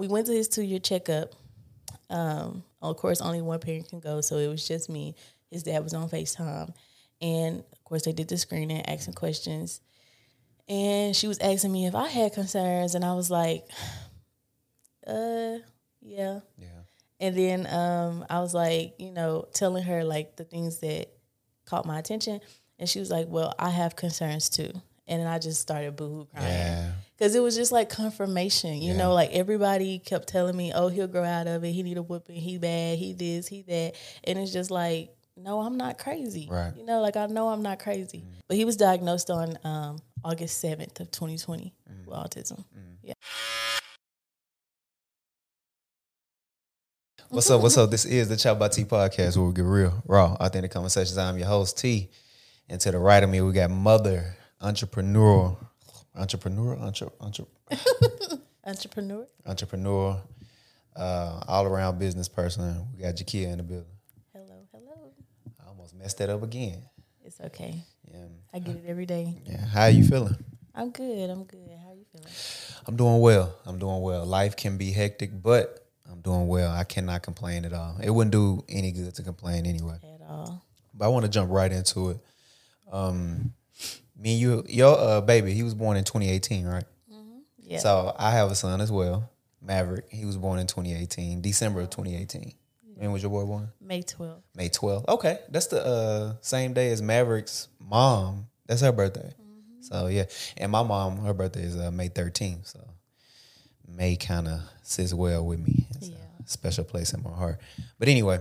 we went to his two year checkup. Um, of course, only one parent can go, so it was just me. His dad was on Facetime, and of course, they did the screening, asking questions. And she was asking me if I had concerns, and I was like, "Uh, yeah." Yeah. And then um, I was like, you know, telling her like the things that caught my attention, and she was like, "Well, I have concerns too." And then I just started boohoo crying Yeah. Because it was just like confirmation, you Yeah. know. Like everybody kept telling me, "Oh, he'll grow out of it. He need a whooping. He bad. He this. He that." And it's just like, no, I'm not crazy. Right. You know, like I know I'm not crazy. Mm. But he was diagnosed on um, August seventh of 2020 mm. with autism. Mm. Yeah. What's up? What's up? This is the by T podcast where we get real, raw, authentic conversations. I'm your host T, and to the right of me we got mother, entrepreneur, entrepreneur, entre, entre, Entrepreneur. entrepreneur, uh, all around business person. We got Jakiya in the building. Hello, hello. I almost messed that up again. It's okay. Yeah, I get it every day. yeah. How are you feeling? I'm good. I'm good. How are you feeling? I'm doing well. I'm doing well. Life can be hectic, but I'm doing well. I cannot complain at all. It wouldn't do any good to complain anyway. At all. But I want to jump right into it. Um, me and you, your uh, baby, he was born in 2018, right? Yeah. So I have a son as well, Maverick. He was born in 2018, December of 2018. When was your boy born? May 12th. May 12th. Okay, that's the uh, same day as Maverick's mom. That's her birthday. So yeah, and my mom, her birthday is uh, May 13th. So May kind of sits well with me. It's Yeah. a special place in my heart. But anyway,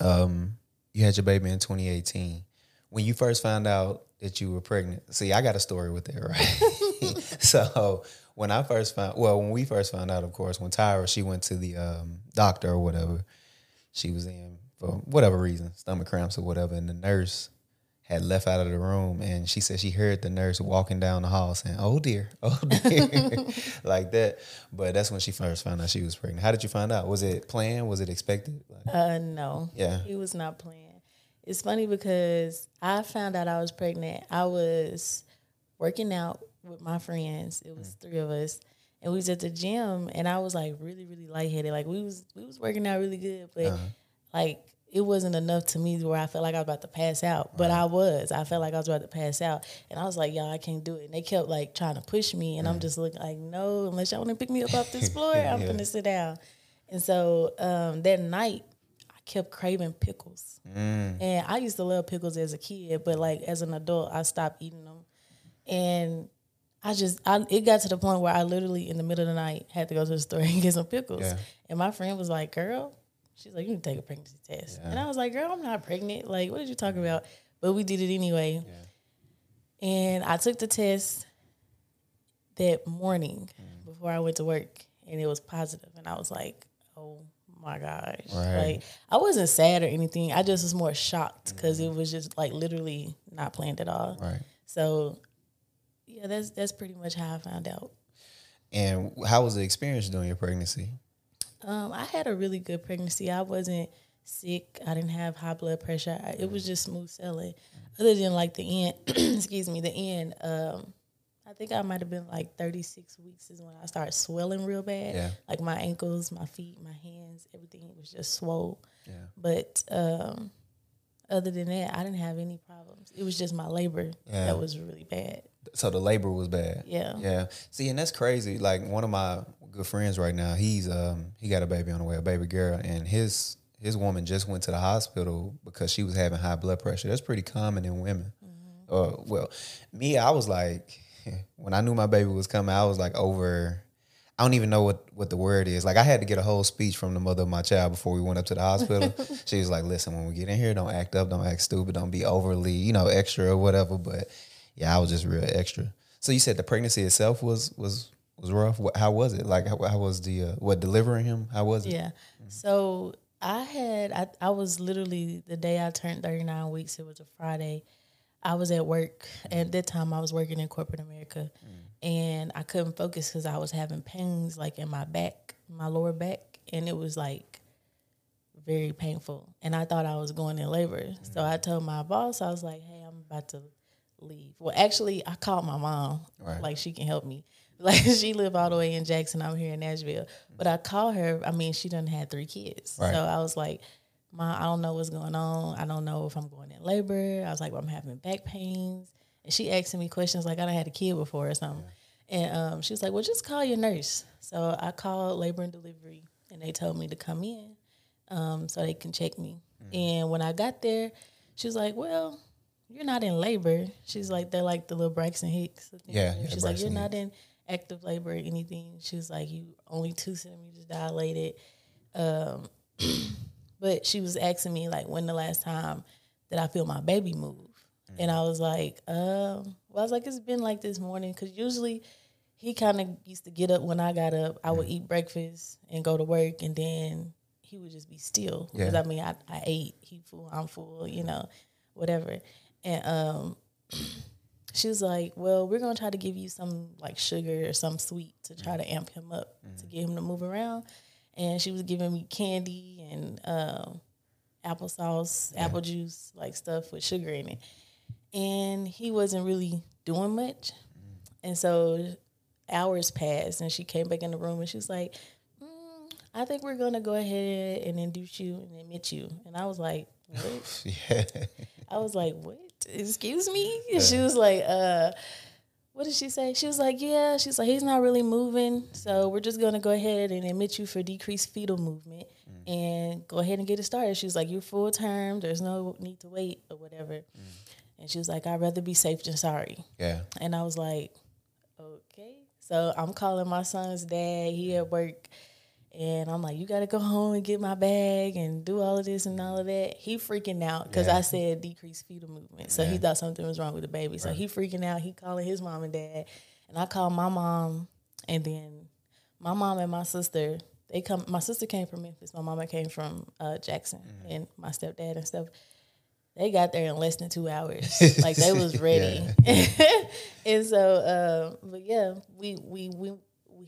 um, you had your baby in 2018. When you first found out that you were pregnant, see, I got a story with that, right? so when I first found, well, when we first found out, of course, when Tyra she went to the um, doctor or whatever, she was in for whatever reason, stomach cramps or whatever, and the nurse had left out of the room, and she said she heard the nurse walking down the hall saying, "Oh dear, oh dear," like that. But that's when she first found out she was pregnant. How did you find out? Was it planned? Was it expected? Like, Uh, no. Yeah. He was not playing. It's funny because I found out I was pregnant. I was working out with my friends. It was three of us. And we was at the gym and I was like really, really lightheaded. Like we was we was working out really good, but like it wasn't enough to me where I felt like I was about to pass out. But I was. I felt like I was about to pass out. And I was like, y'all, I can't do it. And they kept like trying to push me. And I'm just looking like, no, unless y'all want to pick me up off this floor, I'm gonna sit down. And so um, that night, kept craving pickles. Mm. And I used to love pickles as a kid, but like as an adult, I stopped eating them. And I just, I, it got to the point where I literally in the middle of the night had to go to the store and get some pickles. Yeah. And my friend was like, "Girl," she's like, "You need to take a pregnancy test." And I was like, "Girl, I'm not pregnant. Like, what did you talk about?" But we did it anyway. And I took the test that morning mm. before I went to work, and it was positive. And I was like, "Oh my gosh!" Right. Like, I wasn't sad or anything. I just was more shocked because it was just like literally not planned at all. right. So, yeah, that's that's pretty much how I found out. And how was the experience during your pregnancy? Um, I had a really good pregnancy. I wasn't sick. I didn't have high blood pressure. I, it was just smooth sailing. Other than like the end, excuse me, the end. Um, I think I might have been like 36 weeks is when I started swelling real bad. Yeah. Like my ankles, my feet, my hands, everything was just swole. Yeah. But um, other than that, I didn't have any problems. It was just my labor Yeah. that was really bad. So the labor was bad. Yeah. Yeah. See, and that's crazy. Like one of my good friends right now, he's um he got a baby on the way, a baby girl, and his his woman just went to the hospital because she was having high blood pressure. That's pretty common in women. Uh, well, me, I was like, when I knew my baby was coming, I was like over. I don't even know what, what the word is. Like I had to get a whole speech from the mother of my child before we went up to the hospital. she was like, "Listen, when we get in here, don't act up, don't act stupid, don't be overly, you know, extra or whatever." But yeah, I was just real extra. So you said the pregnancy itself was was was rough. What, how was it? Like how, how was the uh, what delivering him? How was it? Yeah. So I had I, I was literally the day I turned 39 weeks, it was a Friday. I was at work. At that time I was working in corporate America and I couldn't focus because I was having pains like in my back, my lower back, and it was like very painful. And I thought I was going in labor. So I told my boss, I was like, Hey, I'm about to leave. Well actually I called my mom, Right. like she can help me. Like she lived all the way in Jackson. I'm here in Nashville. But I called her. I mean, she done had three kids. Right. So I was like, Ma, I don't know what's going on. I don't know if I'm going in labor. I was like, well, I'm having back pains. And she asking me questions like I done had a kid before or something. And um, she was like, well, just call your nurse. So I called labor and delivery and they told me to come in um, so they can check me. And when I got there, she was like, well, you're not in labor. She's like, they're like the little Braxton Hicks. Yeah, yeah, She's like, you're not in active labor or anything. She was like, you only two centimeters dilated. Um, but she was asking me like, when the last time did I feel my baby move? And I was like, um, well, I was like, it's been like this morning because usually he kind of used to get up when I got up. I would eat breakfast and go to work, and then he would just be still. Because Yeah. I mean, I, I ate, he full, I'm full, you know, whatever. And um, she was like, "Well, we're gonna try to give you some like sugar or some sweet to try to amp him up to get him to move around." And she was giving me candy and um, applesauce, apple juice, like stuff with sugar in it. And he wasn't really doing much. And so hours passed, and she came back in the room, and she was like, mm, "I think we're gonna go ahead and induce you and admit you." And I was like, "What?" Yeah. I was like, "What? Excuse me?" And she was like, "Uh, what did she say?" She was like, "Yeah." She's like, "He's not really moving, so we're just gonna go ahead and admit you for decreased fetal movement mm. and go ahead and get it started." She was like, "You're full term. There's no need to wait or whatever." Mm. And she was like, "I'd rather be safe than sorry." Yeah. And I was like, okay. So I'm calling my son's dad. He at work. And I'm like, you got to go home and get my bag and do all of this and all of that. He freaking out because Yeah. I said decreased fetal movement. So he thought something was wrong with the baby. So he freaking out. He calling his mom and dad. And I called my mom. And then my mom and my sister, they come. My sister came from Memphis. My mama came from uh, Jackson. And my stepdad and stuff. They got there in less than two hours. like they was ready. and so, uh, but yeah, we we we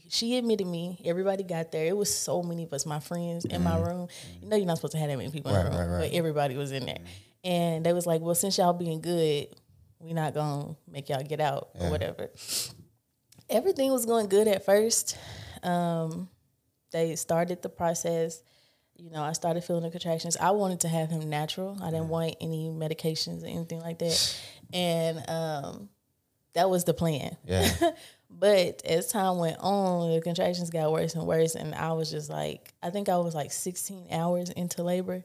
she admitted me. Everybody got there. It was so many of us, my friends in my room. You know, you're not supposed to have that many people in Right, the room, right, right. but everybody was in there. And they was like, "Well, since y'all being good, we not gonna make y'all get out or whatever." Everything was going good at first. Um, they started the process. You know, I started feeling the contractions. I wanted to have him natural. I didn't want any medications or anything like that. And um, that was the plan. Yeah. But as time went on, the contractions got worse and worse, and I was just like, I think I was like 16 hours into labor,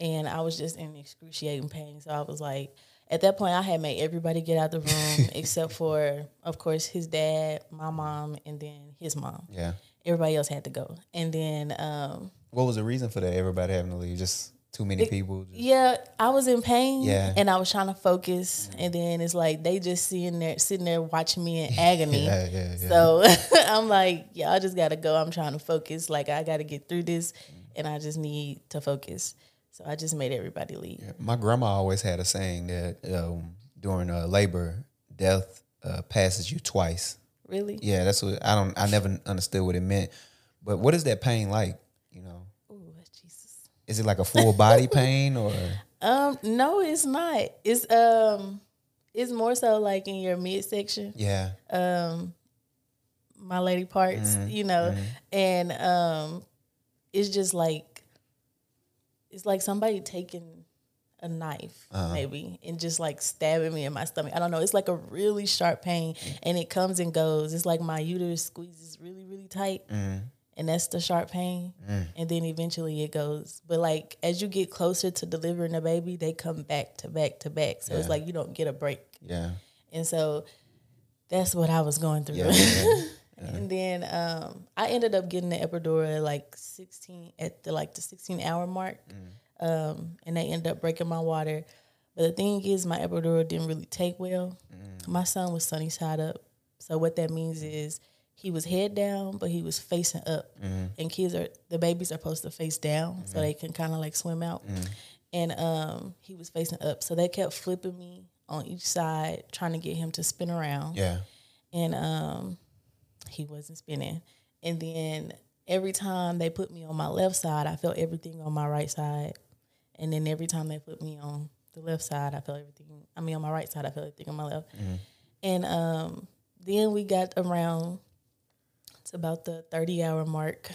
and I was just in excruciating pain. So I was like, at that point, I had made everybody get out the room except for, of course, his dad, my mom, and then his mom. Yeah. Everybody else had to go, and then um, What was the reason for that? Everybody having to leave? Just too many people. Just, Yeah, I was in pain. Yeah. And I was trying to focus. And then it's like they just sitting there sitting there watching me in agony. Yeah, yeah, yeah. So I'm like, yeah, I just gotta go. I'm trying to focus. Like I gotta get through this and I just need to focus. So I just made everybody leave. My grandma always had a saying that um, during uh, labor, death uh, passes you twice. Really? Yeah, that's what I don't. I never understood what it meant. But what is that pain like? You know. Is it like a full body pain or? Um, no, it's not. It's um it's more so like in your midsection. Yeah, um my lady parts, you know, and um it's just like it's like somebody taking a knife maybe and just like stabbing me in my stomach. I don't know. It's like a really sharp pain and it comes and goes. It's like my uterus squeezes really, really tight. And that's the sharp pain. And then eventually it goes. But like as you get closer to delivering a baby, they come back to back to back. So it's like you don't get a break. yeah, And so that's what I was going through. yeah, yeah. and then um, I ended up getting the epidural at like 16 at the like the 16 hour mark. Um, and they ended up breaking my water. But the thing is my epidural didn't really take well. My son was sunny side up. So what that means is he was head down, but he was facing up. And kids are the babies are supposed to face down so they can kind of like swim out. And um, he was facing up. So they kept flipping me on each side, trying to get him to spin around yeah. and um he wasn't spinning and then every time they put me on my left side i felt everything on my right side and then every time they put me on the left side i felt everything i mean on my right side i felt everything on my left and um then we got around it's about the 30 hour mark.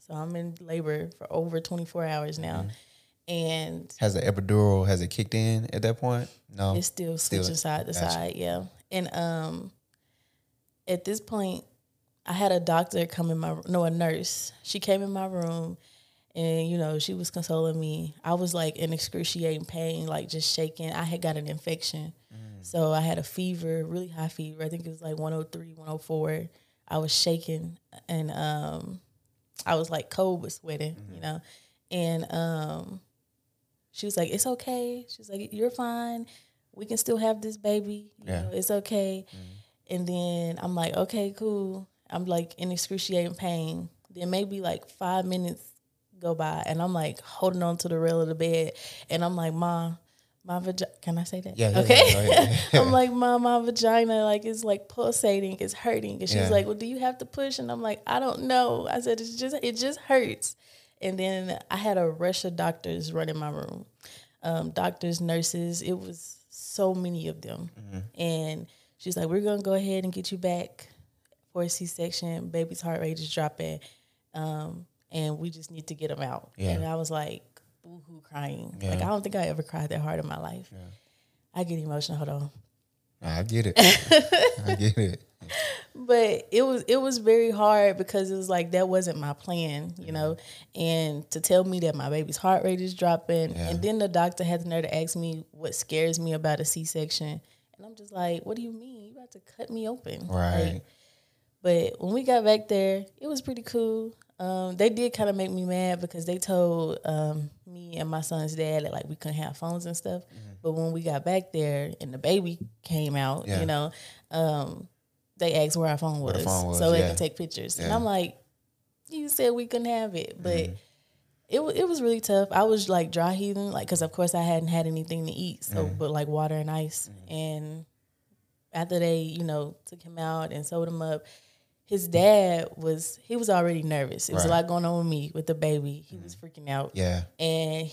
So I'm in labor for over 24 hours now. Mm-hmm. And Has the epidural has it kicked in at that point? No. it's still Still- switching side to gotcha. side, yeah. And um at this point I had a doctor come in my no, a nurse. She came in my room and you know, she was consoling me. I was like in excruciating pain, like just shaking. I had got an infection. So I had a fever, really high fever. I think it was like 103, 104. I was shaking and um I was like cold but sweating, you know. And um she was like, It's okay. She's like, You're fine. We can still have this baby. You Yeah. know, it's okay. And then I'm like, Okay, cool. I'm like in excruciating pain. Then maybe like five minutes go by and I'm like holding on to the rail of the bed and I'm like, Mom, my vagina can I say that? Yeah, yeah, okay. yeah. I'm like, Mom, my vagina like it's like pulsating, it's hurting. And she's like, Well, do you have to push? And I'm like, I don't know. I said, It's just it just hurts. And then I had a rush of doctors running my room. Um, doctors, nurses, it was so many of them. Mm-hmm. And she's like, We're gonna go ahead and get you back for a C section. Baby's heart rate is dropping. Um, and we just need to get him out. Yeah. And I was like, boo hoo crying. Yeah. Like I don't think I ever cried that hard in my life. I get emotional. Hold on. I get it. I get it. but it was it was very hard because it was like that wasn't my plan, you know. And to tell me that my baby's heart rate is dropping, Yeah. and then the doctor had the nerve to ask me what scares me about a C section, and I'm just like, "What do you mean? You about to cut me open?" Right. Like, but when we got back there, it was pretty cool. Um, they did kind of make me mad because they told um, me and my son's dad that like we couldn't have phones and stuff. But when we got back there and the baby came out, Mm-hmm. Yeah. you know, um, they asked where our phone was, phone was, so they yeah. could take pictures. And I'm like, you said we couldn't have it, but Mm-hmm. it it was really tough. I was like dry heaving, like because of course I hadn't had anything to eat, so Mm-hmm. but like water and ice. And after they, you know, took him out and sewed him up, his dad was he was already nervous. It was a lot going on with me with the baby. He was freaking out Yeah. and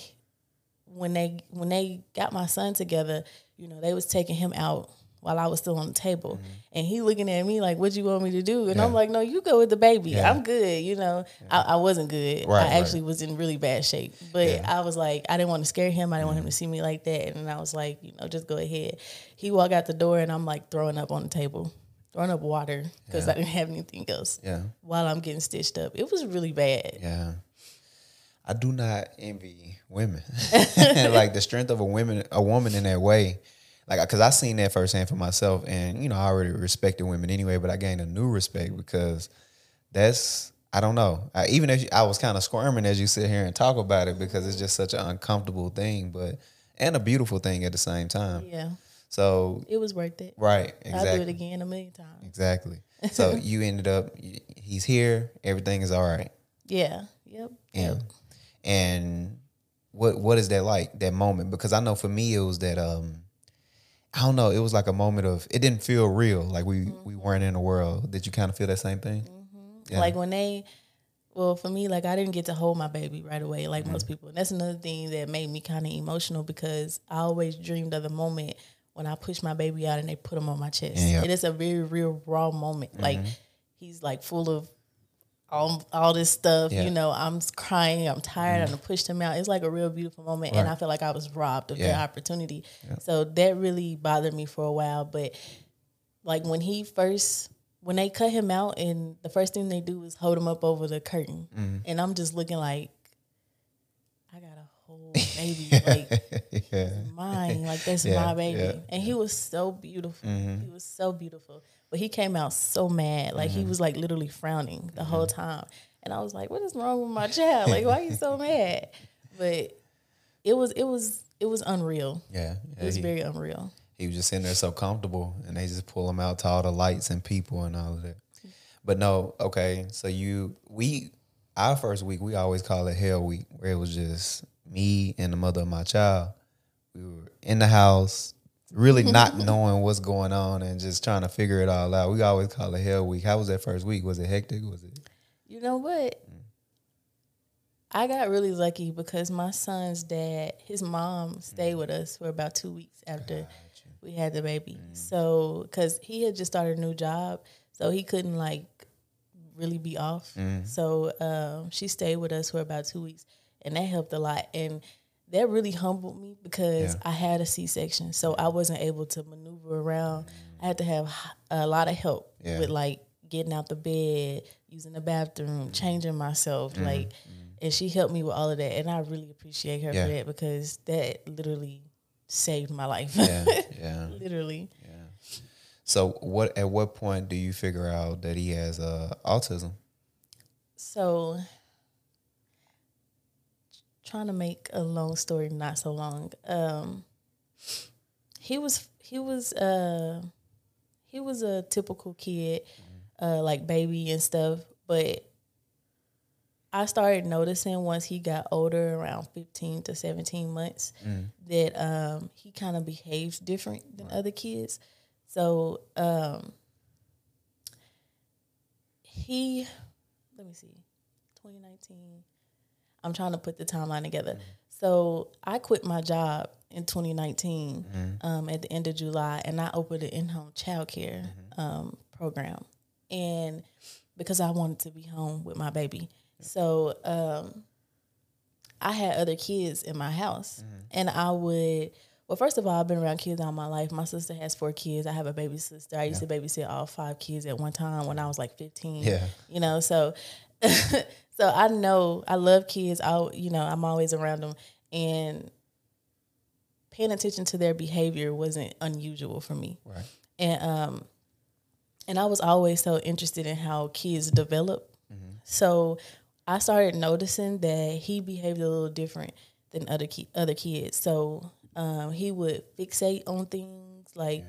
when they when they got my son together, you know, they was taking him out while I was still on the table, and he looking at me like, "What do you want me to do?" And Mm-hmm. Yeah. I'm like, "No, you go with the baby. Yeah. I'm good." You know, I, I wasn't good. Right, I right. actually was in really bad shape, but Yeah. Mm-hmm. I was like, I didn't want to scare him. I didn't want him to see me like that, and I was like, you know, just go ahead. He walked out the door, and I'm like throwing up on the table, throwing up water because Yeah. I didn't have anything else Yeah. while I'm getting stitched up. It was really bad. Yeah. I do not envy women. like the strength of a woman, a woman in that way. Like, cause I seen that firsthand for myself, and you know, I already respected women anyway, but I gained a new respect because that's I don't know. I, even if I was kind of squirming as you sit here and talk about it because it's just such an uncomfortable thing, but and a beautiful thing at the same time. Yeah, So it was worth it. right, I'll do it again a million times. exactly. So you ended up, he's here, everything is all right. Yeah. Yep. Yeah. Yep. And what what is that like that moment? Because I know for me it was that um I don't know, it was like a moment of it didn't feel real. Like we we weren't in the world. Did you kind of feel that same thing? Yeah. Like when they, well, for me, like I didn't get to hold my baby right away, like Mm-hmm. most people. And that's another thing that made me kind of emotional because I always dreamed of the moment when I push my baby out and they put him on my chest. Yeah. Mm-hmm. And it's a very real raw moment. Like he's like full of all, all this stuff. Yeah. You know, I'm crying, I'm tired, and I pushed him out. It's like a real beautiful moment. And I feel like I was robbed of that Yeah. opportunity. So that really bothered me for a while. But like when he first when they cut him out and the first thing they do is hold him up over the curtain Mm-hmm. and i'm just looking like i got a whole baby like yeah. mine like that's Yeah, my baby yeah, Mm-hmm. and he was so beautiful he was so beautiful but he came out so mad like Mm-hmm. he was like literally frowning the whole time and i was like what is wrong with my child like why are you so mad but it was it was it was unreal Yeah. it was he, very unreal he was just sitting there so comfortable and they just pull him out to all the lights and people and all of that. But no, okay. So you we our first week we always call it hell week, where it was just me and the mother of my child. We were in the house, really not knowing what's going on and just trying to figure it all out. We always call it hell week. How was that first week? Was it hectic? Was it You know what? I got really lucky because my son's dad, his mom stayed mm. with us for about two weeks after we had the baby. Mm. So, because he had just started a new job, so he couldn't like really be off. Mm. So um, she stayed with us for about two weeks, and that helped a lot. And that really humbled me because Yeah. I had a C section, so I wasn't able to maneuver around. I had to have a lot of help Yeah. with like getting out the bed, using the bathroom, changing myself, Mm-hmm. like. And she helped me with all of that, and I really appreciate her Yeah. for that because that literally saved my life. Yeah, yeah. literally. Yeah. So what at what point do you figure out that he has uh, autism? So, trying to make a long story not so long. Um, he was he was uh he was a typical kid, uh, like baby and stuff. But I started noticing once he got older, around fifteen to seventeen months, that um, he kind of behaves different than other kids. So um, he let me see 2019 i'm trying to put the timeline together. So i quit my job in 2019 um, at the end of july and i opened an in-home childcare um, program. And because i wanted to be home with my baby. So um, i had other kids in my house. And i would well first of all i've been around kids all my life. My sister has four kids. I have a baby sister. I used to babysit all five kids at one time when i was like 15 Yeah. you know so so i know i love kids i you know i'm always around them. And paying attention to their behavior wasn't unusual for me. Right. and um and i was always so interested in how kids develop. So i started noticing that he behaved a little different than other ki- other kids. So um he would fixate on things like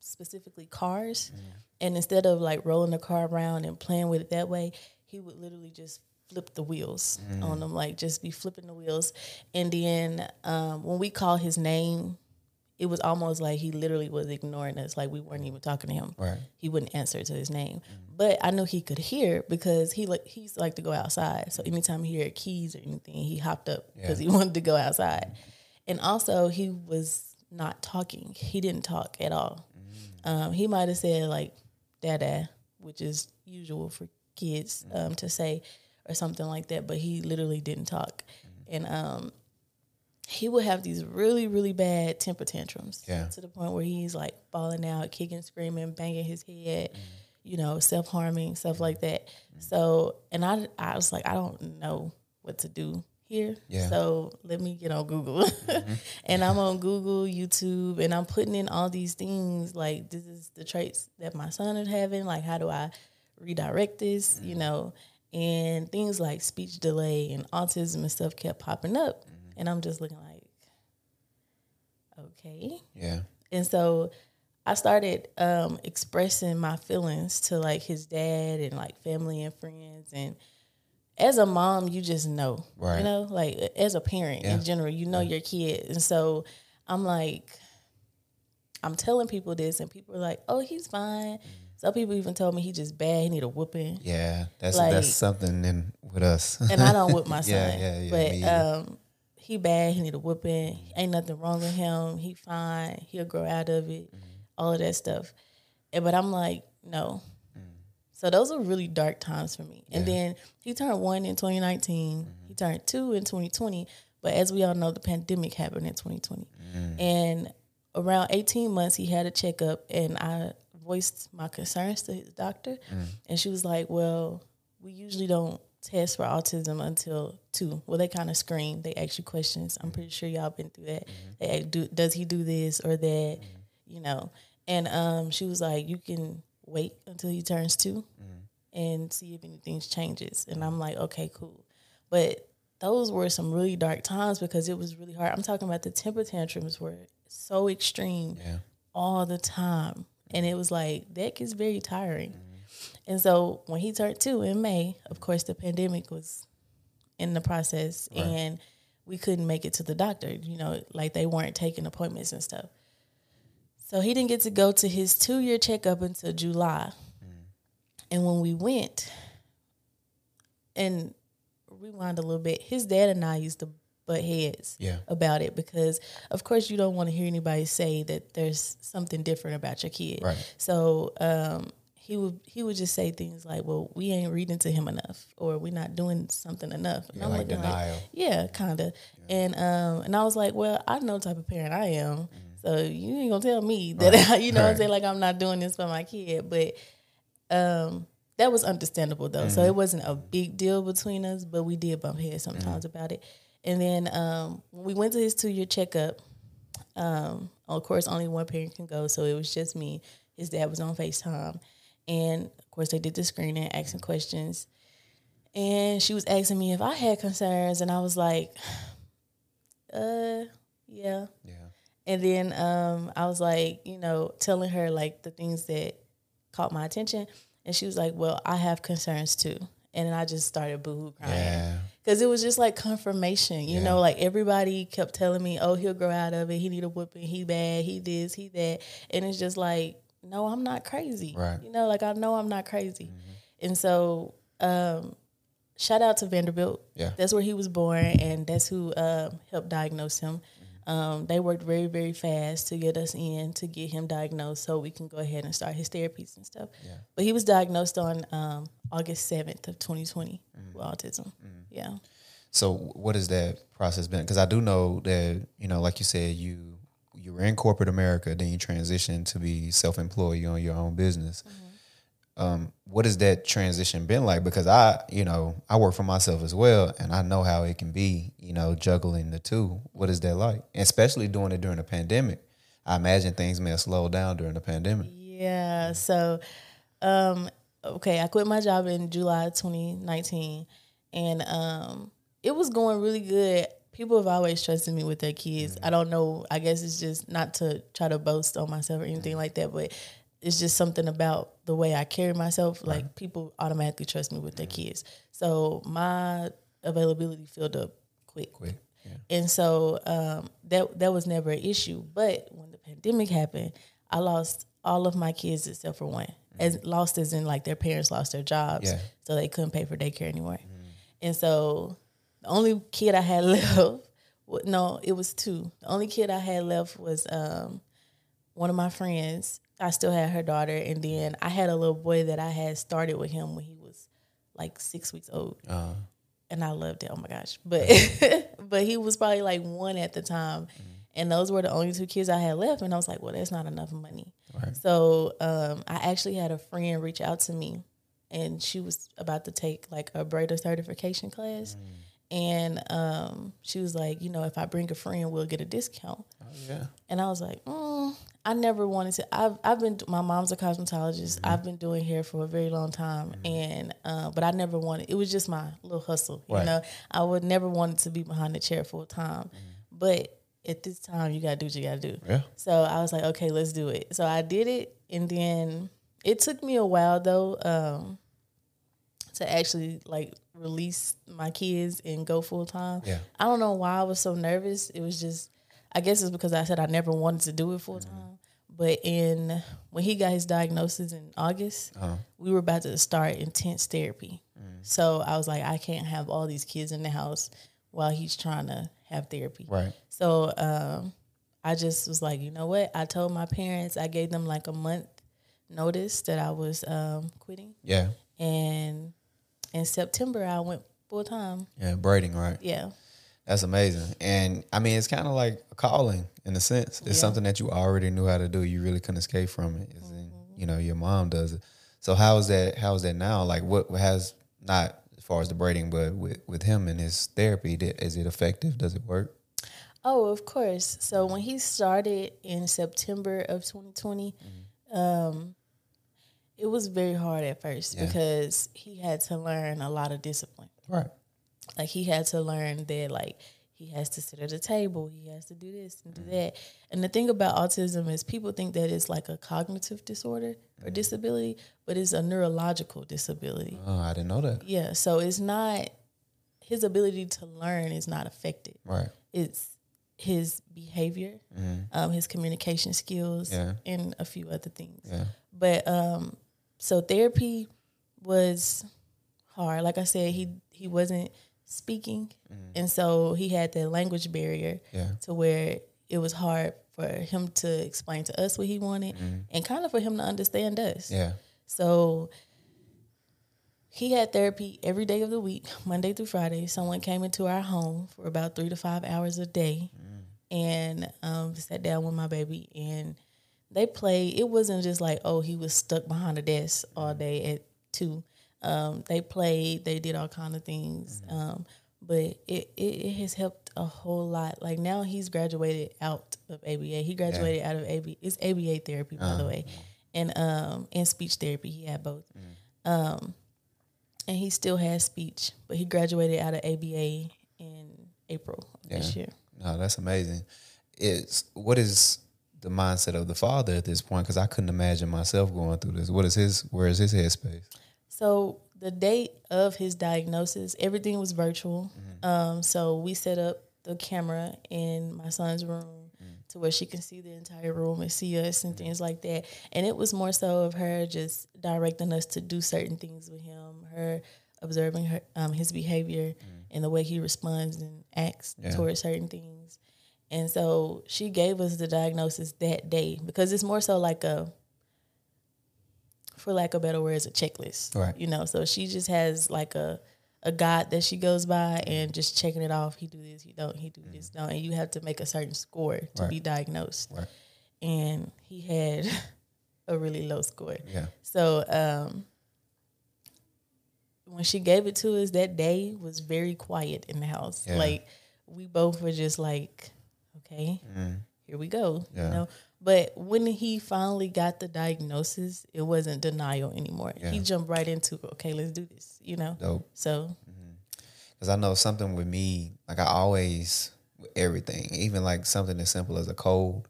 specifically cars. And instead of like rolling the car around and playing with it that way he would literally just flip the wheels on them like just be flipping the wheels. And then um, when we call his name it was almost like he literally was ignoring us like we weren't even talking to him. Right. he wouldn't answer to his name. But i knew he could hear because he like he used to like to go outside. So anytime he heard keys or anything he hopped up because he wanted to go outside. And also he was not talking. He didn't talk at all. Um, he might have said like dada which is usual for kids um, to say or something like that but he literally didn't talk. And um, he would have these really really bad temper tantrums Yeah. to the point where he's like falling out kicking screaming banging his head you know self-harming stuff like that. So and i i was like i don't know what to do here. Yeah. so let me get on google. And i'm on google youtube and i'm putting in all these things like this is the traits that my son is having like how do i redirect this you mm-hmm. know and things like speech delay and autism and stuff kept popping up mm-hmm. and i'm just looking like okay Yeah. and so I started um, expressing my feelings to like his dad and like family and friends. And as a mom, you just know, Right. you know, like as a parent Yeah. in general, you know your kid. And so I'm like, I'm telling people this, and people are like, "Oh, he's fine." Mm-hmm. Some people even told me he just bad. He need a whooping. Yeah. That's Like- that's something in with us. and I don't whip my son. Yeah, yeah, yeah, But um, he bad. He need a whooping. Ain't nothing wrong with him. He fine. He'll grow out of it. Mm-hmm. All of that stuff. And, but I'm like, no. So those were really dark times for me. And. Yeah. then he turned one in 2019. Mm-hmm. He turned two in 2020. But as we all know, the pandemic happened in 2020. Mm. And around 18 months, he had a checkup, and I voiced my concerns to his doctor. Mm. And she was like, Well, we usually don't test for autism until two. Well, they kind of screen, they ask you questions. I'm pretty sure y'all been through that. They ask, do, Does he do this or that? You know? And um, she was like, You can wait until he turns two and see if anything changes. And I'm like, Okay, cool. But those were some really dark times because it was really hard. I'm talking about the temper tantrums were so extreme yeah. all the time. And it was like, that gets very tiring. And so when he turned two in May, of course, the pandemic was in the process and we couldn't make it to the doctor, you know, like they weren't taking appointments and stuff. So he didn't get to go to his two year checkup until July. Mm. And when we went, and rewind a little bit, his dad and I used to butt heads Yeah. about it because, of course, you don't want to hear anybody say that there's something different about your kid. Right. So um, he would he would just say things like, "Well, we ain't reading to him enough, or we're not doing something enough." And Yeah, like looking denial. yeah, kind of. And um, and I was like, "Well, I know the type of parent I am, so you ain't gonna tell me that you know what I'm Mm-hmm. Saying like I'm not doing this for my kid." But um, that was understandable though, Mm-hmm. so it wasn't a big deal between us, but we did bump heads sometimes Mm-hmm. about it. And then um, we went to his two year checkup. Um, of course, only one parent can go, so it was just me. His dad was on Facetime, and of course, they did the screening, asking questions. And she was asking me if I had concerns, and I was like, "Uh, yeah." Yeah. And then um, I was like, you know, telling her like the things that caught my attention, and she was like, "Well, I have concerns too." And then I just started boo hoo crying Yeah. Because it was just like confirmation, you Yeah. know, like everybody kept telling me, "Oh, he'll grow out of it. He need a whooping. He bad. He this. He that." And it's just like, no, I'm not crazy. Right. Mm-hmm. You know, like I know I'm not crazy. And so, um, shout out to Vanderbilt. Yeah. That's where he was born, and that's who um, helped diagnose him. Mm-hmm. Um, they worked very, very fast to get us in to get him diagnosed, so we can go ahead and start his therapies and stuff. Yeah. But he was diagnosed on um, August seventh of 2020 Mm-hmm. with autism. Yeah. So what has that process been? Because I do know that you know, like you said, you you were in corporate America, then you transitioned to be self employed. You own your own business. Um, what has that transition been like? Because I, you know, I work for myself as well, and I know how it can be. You know, juggling the two. What is that like? And especially doing it during a pandemic. I imagine things may have slowed down during the pandemic. Yeah. So, um, okay, I quit my job in July 2019, and um, it was going really good. People have always trusted me with their kids. I don't know. I guess it's just not to try to boast on myself or anything like that, but it's just something about the way I carry myself. Like people automatically trust me with their kids. So my availability filled up quick. Quick. Yeah. And so um, that that was never an issue. But when the pandemic happened, I lost all of my kids except for one. As lost as in like their parents lost their jobs, Yeah. so they couldn't pay for daycare anymore. And so the only kid I had left, no, it was two. The only kid I had left was um, one of my friends. I still had her daughter, and then I had a little boy that I had started with him when he was like six weeks old Uh, and I loved it. Oh my gosh, but but he was probably like one at the time, and those were the only two kids I had left. And I was like, well, that's not enough money. Right. So um, I actually had a friend reach out to me, and she was about to take like a braider certification class, and um, she was like, you know, if I bring a friend, we'll get a discount. oh, yeah. And I was like, mm, I never wanted to. I've I've been. My mom's a cosmetologist. I've been doing hair for a very long time, and uh, but I never wanted. It was just my little hustle. You Right. know, I would never wanted to be behind the chair full time, but at this time, you gotta do what you gotta do. Yeah. So I was like, okay, let's do it. So I did it, and then it took me a while though um, to actually like release my kids and go full time. Yeah. I don't know why I was so nervous. It was just, I guess it's because I said I never wanted to do it full time. But in when he got his diagnosis in August, Uh-huh. we were about to start intense therapy. So I was like, I can't have all these kids in the house while he's trying to have therapy. Right. So um, I just was like, you know what? I told my parents, I gave them like a month notice that I was um, quitting. Yeah. And in September, I went full time. Yeah. Braiding. Right. Yeah. That's amazing. And I mean, it's kind of like a calling in a sense. It's Yeah. something that you already knew how to do. You really couldn't escape from it. As in, you know, your mom does it. So how is that? How is that now? Like, what has not as far as the braiding, but with with him and his therapy, did, is it effective? Does it work? Oh, of course. So when he started in September of 2020, um, it was very hard at first Yeah. because he had to learn a lot of discipline. Right. Like he had to learn that like he has to sit at a table, he has to do this and do that. And the thing about autism is people think that it's like a cognitive disorder or disability, but it's a neurological disability. Oh, I didn't know that. Yeah, so it's not his ability to learn is not affected. Right. It's his behavior, um, his communication skills, Yeah. and a few other things. Yeah. But um, so therapy was hard. Like I said, he he wasn't speaking, mm. and so he had that language barrier Yeah. to where it was hard for him to explain to us what he wanted, mm-hmm. and kind of for him to understand us. Yeah. So he had therapy every day of the week, Monday through Friday. Someone came into our home for about three to five hours a day mm. and um, sat down with my baby and they played. It wasn't just like, oh, he was stuck behind a desk all day at two. Um, they played, they did all kind of things. Um, but it, it, it has helped a whole lot. Like now he's graduated out of ABA. He graduated out of ABA. It's ABA therapy, by the way, and um and speech therapy. He had both. Um, and he still has speech, but he graduated out of ABA in April of this year. No, that's amazing. It's what is the mindset of the father at this point? Because I couldn't imagine myself going through this. What is his? Where is his headspace? So the date of his diagnosis, everything was virtual. Um, so we set up the camera in my son's room to where she can see the entire room and see us and things like that. And it was more so of her just directing us to do certain things with him, her observing her um, his behavior and the way he responds and acts Yeah. towards certain things. And so she gave us the diagnosis that day because it's more so like a for lack of better words, a checklist. Right. You know, so she just has like a a guide that she goes by and just checking it off. He do this, he don't, he do this, don't. And you have to make a certain score to Mm. Right. be diagnosed. Right. And he had a really low score. Yeah. So um when she gave it to us that day was very quiet in the house. Yeah. Like we both were just like, okay, here we go. Yeah. You know. But when he finally got the diagnosis, it wasn't denial anymore. He jumped right into, okay, let's do this, you know? Dope. So mm-hmm. Because I know something with me, like I always with everything, even like something as simple as a cold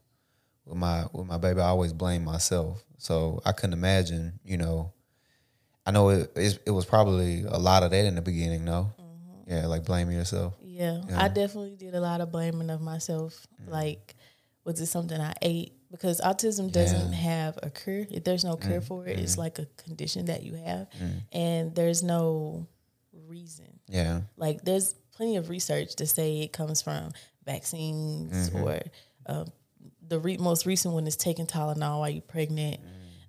with my with my baby, I always blame myself. So I couldn't imagine, you know. I know it it, it was probably a lot of that in the beginning, no. Mm-hmm. Yeah, like blaming yourself. Yeah, Yeah. I definitely did a lot of blaming of myself. Mm. Like, was it something I ate? Because autism doesn't Yeah. have a cure. If There's no cure for it. It's like a condition that you have, and there's no reason. Yeah, Like, there's plenty of research to say it comes from vaccines or um, the re- most recent one is taking Tylenol while you're pregnant.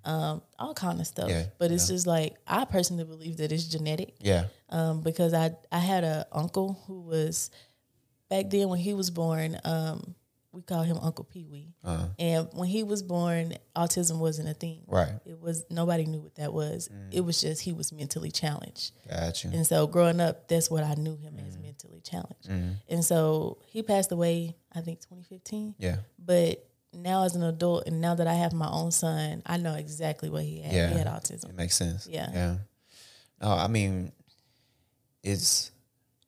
Um, all kind of stuff, Yeah, but it's just like I personally believe that it's genetic yeah, um, because I I had a uncle who was back then when he was born. Um, we call him Uncle Pee Wee, uh, and when he was born, autism wasn't a thing. right. It was nobody knew what that was. Mm. It was just he was mentally challenged, Got you. and so growing up, that's what I knew him as mm. mentally challenged. Mm. And so he passed away, I think 2015. Yeah, But now as an adult, and now that I have my own son, I know exactly what he had. Yeah. He had autism. it makes sense. Yeah. yeah. No, I mean, it's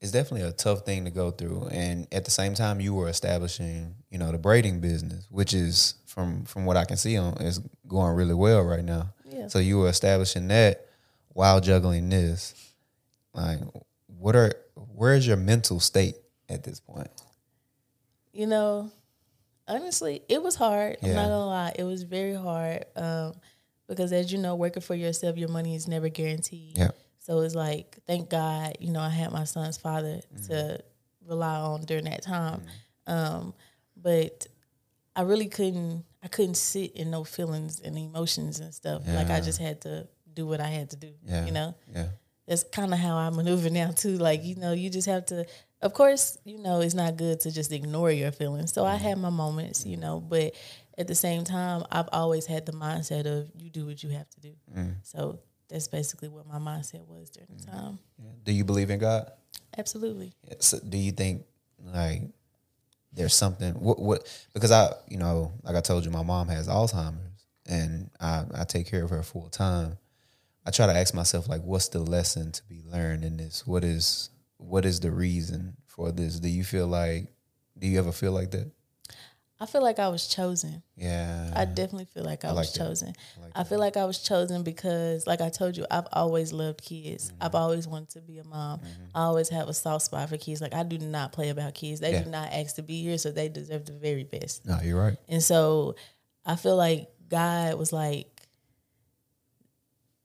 it's definitely a tough thing to go through, and at the same time, you were establishing, you know, the braiding business, which is from from what I can see on is going really well right now. Yeah. So you were establishing that while juggling this. Like, what are where's your mental state at this point? you know, honestly, it was hard. I'm Yeah. not gonna lie, it was very hard. Um, because as you know, working for yourself, your money is never guaranteed. Yeah. So it's like, thank God, you know, I had my son's father to Mm-hmm. rely on during that time. Um, but I really couldn't I couldn't sit in no feelings and emotions and stuff. Like I just had to do what I had to do. Yeah. You know? Yeah, that's kind of how I maneuver now too. Like you know, you just have to. Of course, you know it's not good to just ignore your feelings. So I had my moments, you know, but at the same time, I've always had the mindset of you do what you have to do. So that's basically what my mindset was during the mm-hmm. time. Yeah. Do you believe in God? Absolutely. So do you think like there's something what what because I you know like I told you my mom has Alzheimer's and I I take care of her full time. I try to ask myself like what's the lesson to be learned in this? What is what is the reason for this? Do you feel like do you ever feel like that? I feel like I was chosen. Yeah. I definitely feel like I, like was that. chosen. like I feel like I was chosen because, like I told you, I've always loved kids. Mm-hmm. I've always wanted to be a mom. I always have a soft spot for kids. Like I do not play about kids. They Yeah. do not ask to be here, so they deserve the very best. no, you're right. And so I feel like God was like,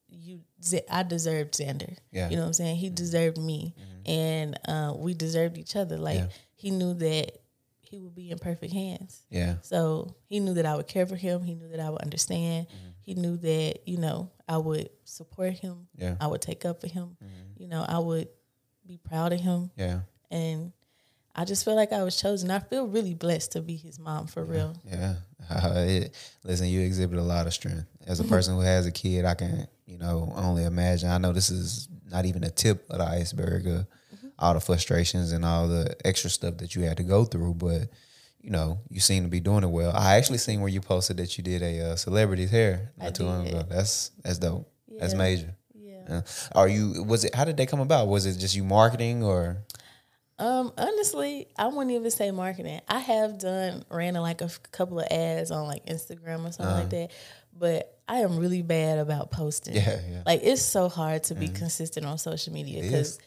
"You, I deserved Xander. Yeah. Mm-hmm. You know what I'm saying? He deserved me, and uh, we deserved each other. Like Yeah. he knew that he would be in perfect hands. Yeah. So he knew that I would care for him. He knew that I would understand. he knew that you know I would support him. Yeah. I would take up for him. You know, I would be proud of him, Yeah. and I just feel like I was chosen. I feel really blessed to be his mom for real. Yeah. Uh, it, listen, you exhibit a lot of strength. As a person who has a kid, I can, you know, only imagine. I know this is not even a tip of the iceberg of all the frustrations and all the extra stuff that you had to go through, but you know, you seem to be doing it well. I actually seen where you posted that you did a uh, celebrity's hair not I too long did. ago. That's that's dope. That's major. Yeah. Yeah. Are you? Was it? How did they come about? Was it just you marketing or? Um, honestly, I wouldn't even say marketing. I have done ran like a couple of ads on like Instagram or something like that, but I am really bad about posting. Yeah, yeah. Mm-hmm. Like it's so hard to be consistent on social media because.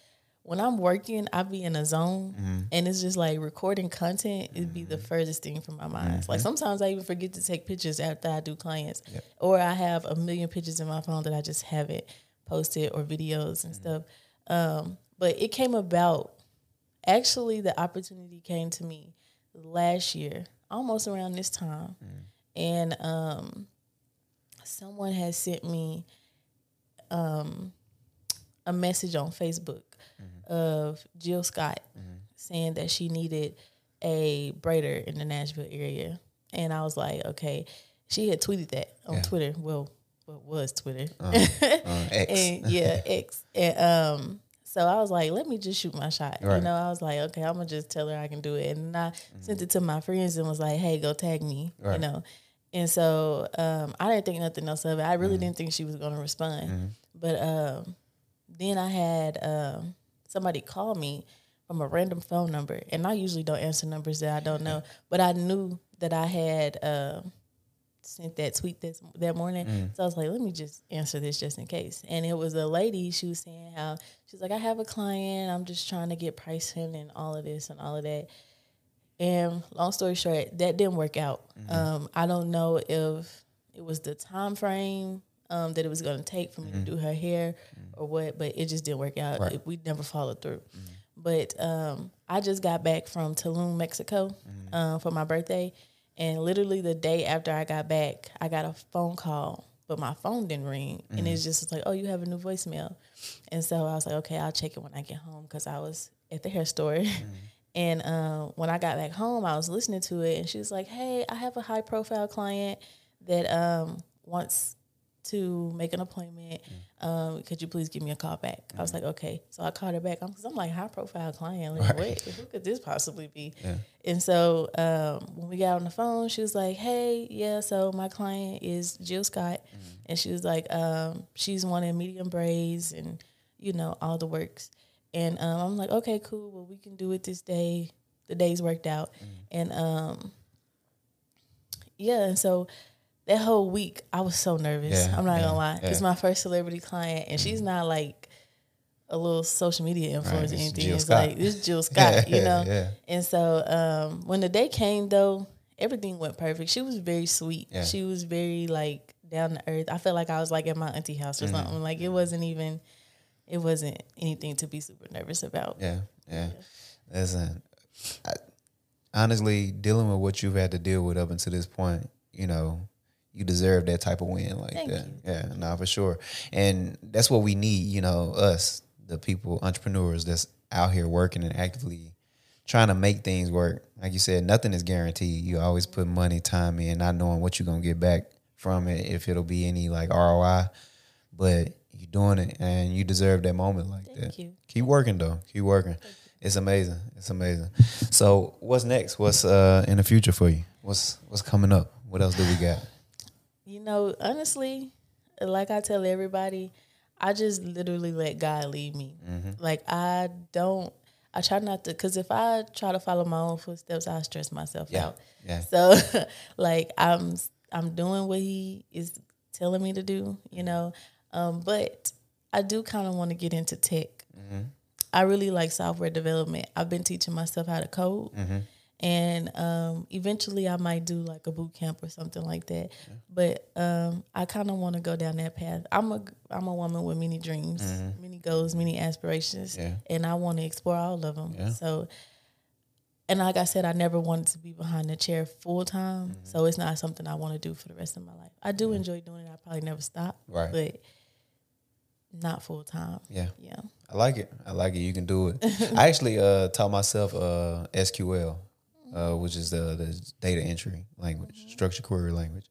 When I'm working, I be in a zone, Mm-hmm. and it's just like recording content. It'd be the furthest thing from my mind. Mm-hmm. Like sometimes I even forget to take pictures after I do clients, or I have a million pictures in my phone that I just haven't posted or videos Mm-hmm. and stuff. Um, but it came about actually the opportunity came to me last year almost around this time and um someone had sent me um a message on facebook of jill scott saying that she needed a braider in the nashville area and i was like okay she had tweeted that on Yeah. twitter well what was twitter Uh, X. and yeah, X. And um, so I was like, let me just shoot my shot. Right. You know, I was like, okay, I'm gonna just tell her I can do it. And I sent it to my friends and was like, hey, go tag me. You know. And so um, I didn't think nothing else of it. I really didn't think she was gonna respond. But um, then I had um, somebody called me from a random phone number, and I usually don't answer numbers that I don't know. But I knew that I had um sent that tweet this that morning. Mm. So I was like, let me just answer this just in case. And it was a lady. She was saying how she's like, I have a client. I'm just trying to get pricing and all of this and all of that. And long story short, that didn't work out. Mm-hmm. Um, I don't know if it was the time frame um, that it was going to take for me to do her hair or what, but it just didn't work out. Mm-hmm. Right. It, we never followed through. But um, I just got back from Tulum, Mexico, uh, for my birthday, and literally the day after I got back, I got a phone call, but my phone didn't ring, and it's just was like, "Oh, you have a new voicemail," and so I was like, "Okay, I'll check it when I get home," because I was at the hair store. And uh, when I got back home, I was listening to it, and she was like, "Hey, I have a high profile client that um, wants to make an appointment. Um, could you please give me a call back?" I was like, "Okay." So I called her back I'm because I'm like high profile client. Like, what? Who could this possibly be? And so um, when we got on the phone, she was like, "Hey, yeah, so my client is Jill Scott, and she was like, um, she's wanting medium braids and you know all the works." And um, I'm like, "Okay, cool. Well, we can do it this day. The days worked out, and um, yeah, and so." That whole week, I was so nervous. Yeah, I'm not yeah, gonna lie. It's my first celebrity client, and she's not like a little social media influencer or anything. Jill it's Scott. like this Jill Scott, you know. And so um, when the day came, though, everything went perfect. She was very sweet. She was very like down to earth. I felt like I was like at my auntie house or Mm-hmm. something. Like it wasn't even, it wasn't anything to be super nervous about. Yeah, yeah. Listen, I, honestly, dealing with what you've had to deal with up until this point, you know, you deserve that type of win like Thank that. you. Yeah, nah, for sure. And that's what we need, you know, us, the people, entrepreneurs that's out here working and actively trying to make things work. Like you said, nothing is guaranteed. You always put money, time in, not knowing what you're gonna get back from it, if it'll be any like ROI. But you're doing it and you deserve that moment like that. Thank you. Keep working though. Keep working. It's amazing. It's amazing. So what's next? What's uh in the future for you? What's what's coming up? What else do we got? You know, honestly, like I tell everybody, I just literally let God lead me. Mm-hmm. Like I don't. I try not to, because if I try to follow my own footsteps, I stress myself Yeah, out. yeah. So, like I'm, I'm doing what He is telling me to do, you know. Um, but I do kind of want to get into tech. Mm-hmm. I really like software development. I've been teaching myself how to code, Mm-hmm. And um, eventually I might do like a boot camp or something like that. But um, I kind of want to go down that path. I'm a I'm a woman with many dreams, many goals, many aspirations, Mm-hmm. Yeah. and I want to explore all of them. Yeah. So. and like I said, I never wanted to be behind the chair full time. Mm-hmm. So it's not something I want to do for the rest of my life. I do mm-hmm. enjoy doing it. I probably never stop. Right. But not full time. Yeah. Yeah. I like it. I like it. You can do it. I actually uh, taught myself uh, SQL, uh, which is the, the data entry language, mm-hmm. structured query language.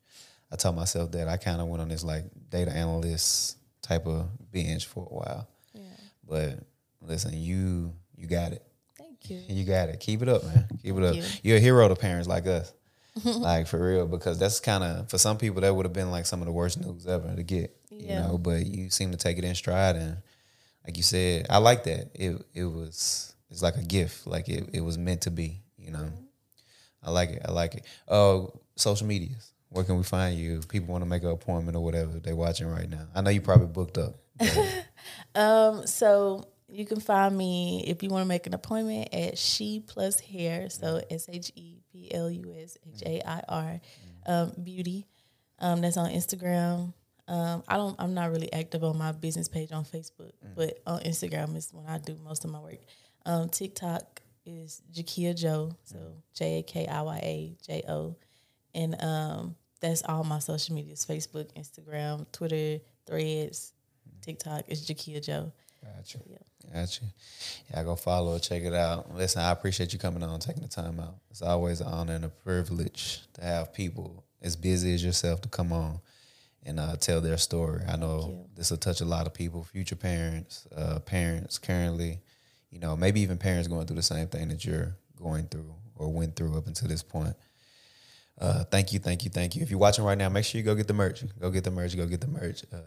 I taught myself that. I kind of went on this like data analyst type of binge for a while. Yeah. But listen, you you got it. Thank you. You got it. Keep it up, man. Keep it up. You. You're a hero to parents like us. like for real, because that's kind of for some people that would have been like some of the worst news ever to get. Yeah. You know, but you seem to take it in stride, and like you said, I like that. It it was it's like a gift, like it it was meant to be. You know, mm-hmm. I like it. I like it. Oh, social medias. Where can we find you? People want to make an appointment or whatever. They're watching right now. I know you probably booked up. um. So you can find me if you want to make an appointment at She Plus Hair. So S H E P L U S H A I R um, Beauty. Um, that's on Instagram. Um, I don't. I'm not really active on my business page on Facebook, mm. but on Instagram is when I do most of my work. Um, TikTok is Jakiya Jo, so. J A K I Y A J O, and um, that's all my social medias: Facebook, Instagram, Twitter, Threads. TikTok is Jakiya Jo. Gotcha. Yeah. Gotcha. Yeah, go follow it, check it out. Listen, I appreciate you coming on, taking the time out. It's always an honor and a privilege to have people as busy as yourself to come on and uh, tell their story. I know this will touch a lot of people, future parents, uh, parents currently, you know, maybe even parents going through the same thing that you're going through or went through up until this point. Uh, thank you, thank you, thank you. If you're watching right now, make sure you go get the merch. Go get the merch. Go get the merch. Uh,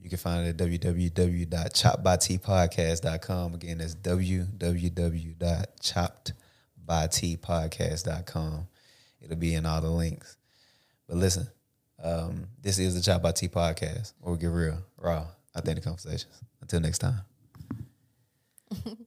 you can find it at www.choppedbytpodcast.com. Again, that's www.choppedbytpodcast.com. It'll be in all the links. But listen, um, this is the Chopped by T podcast, where we get real, raw, authentic conversations. Until next time.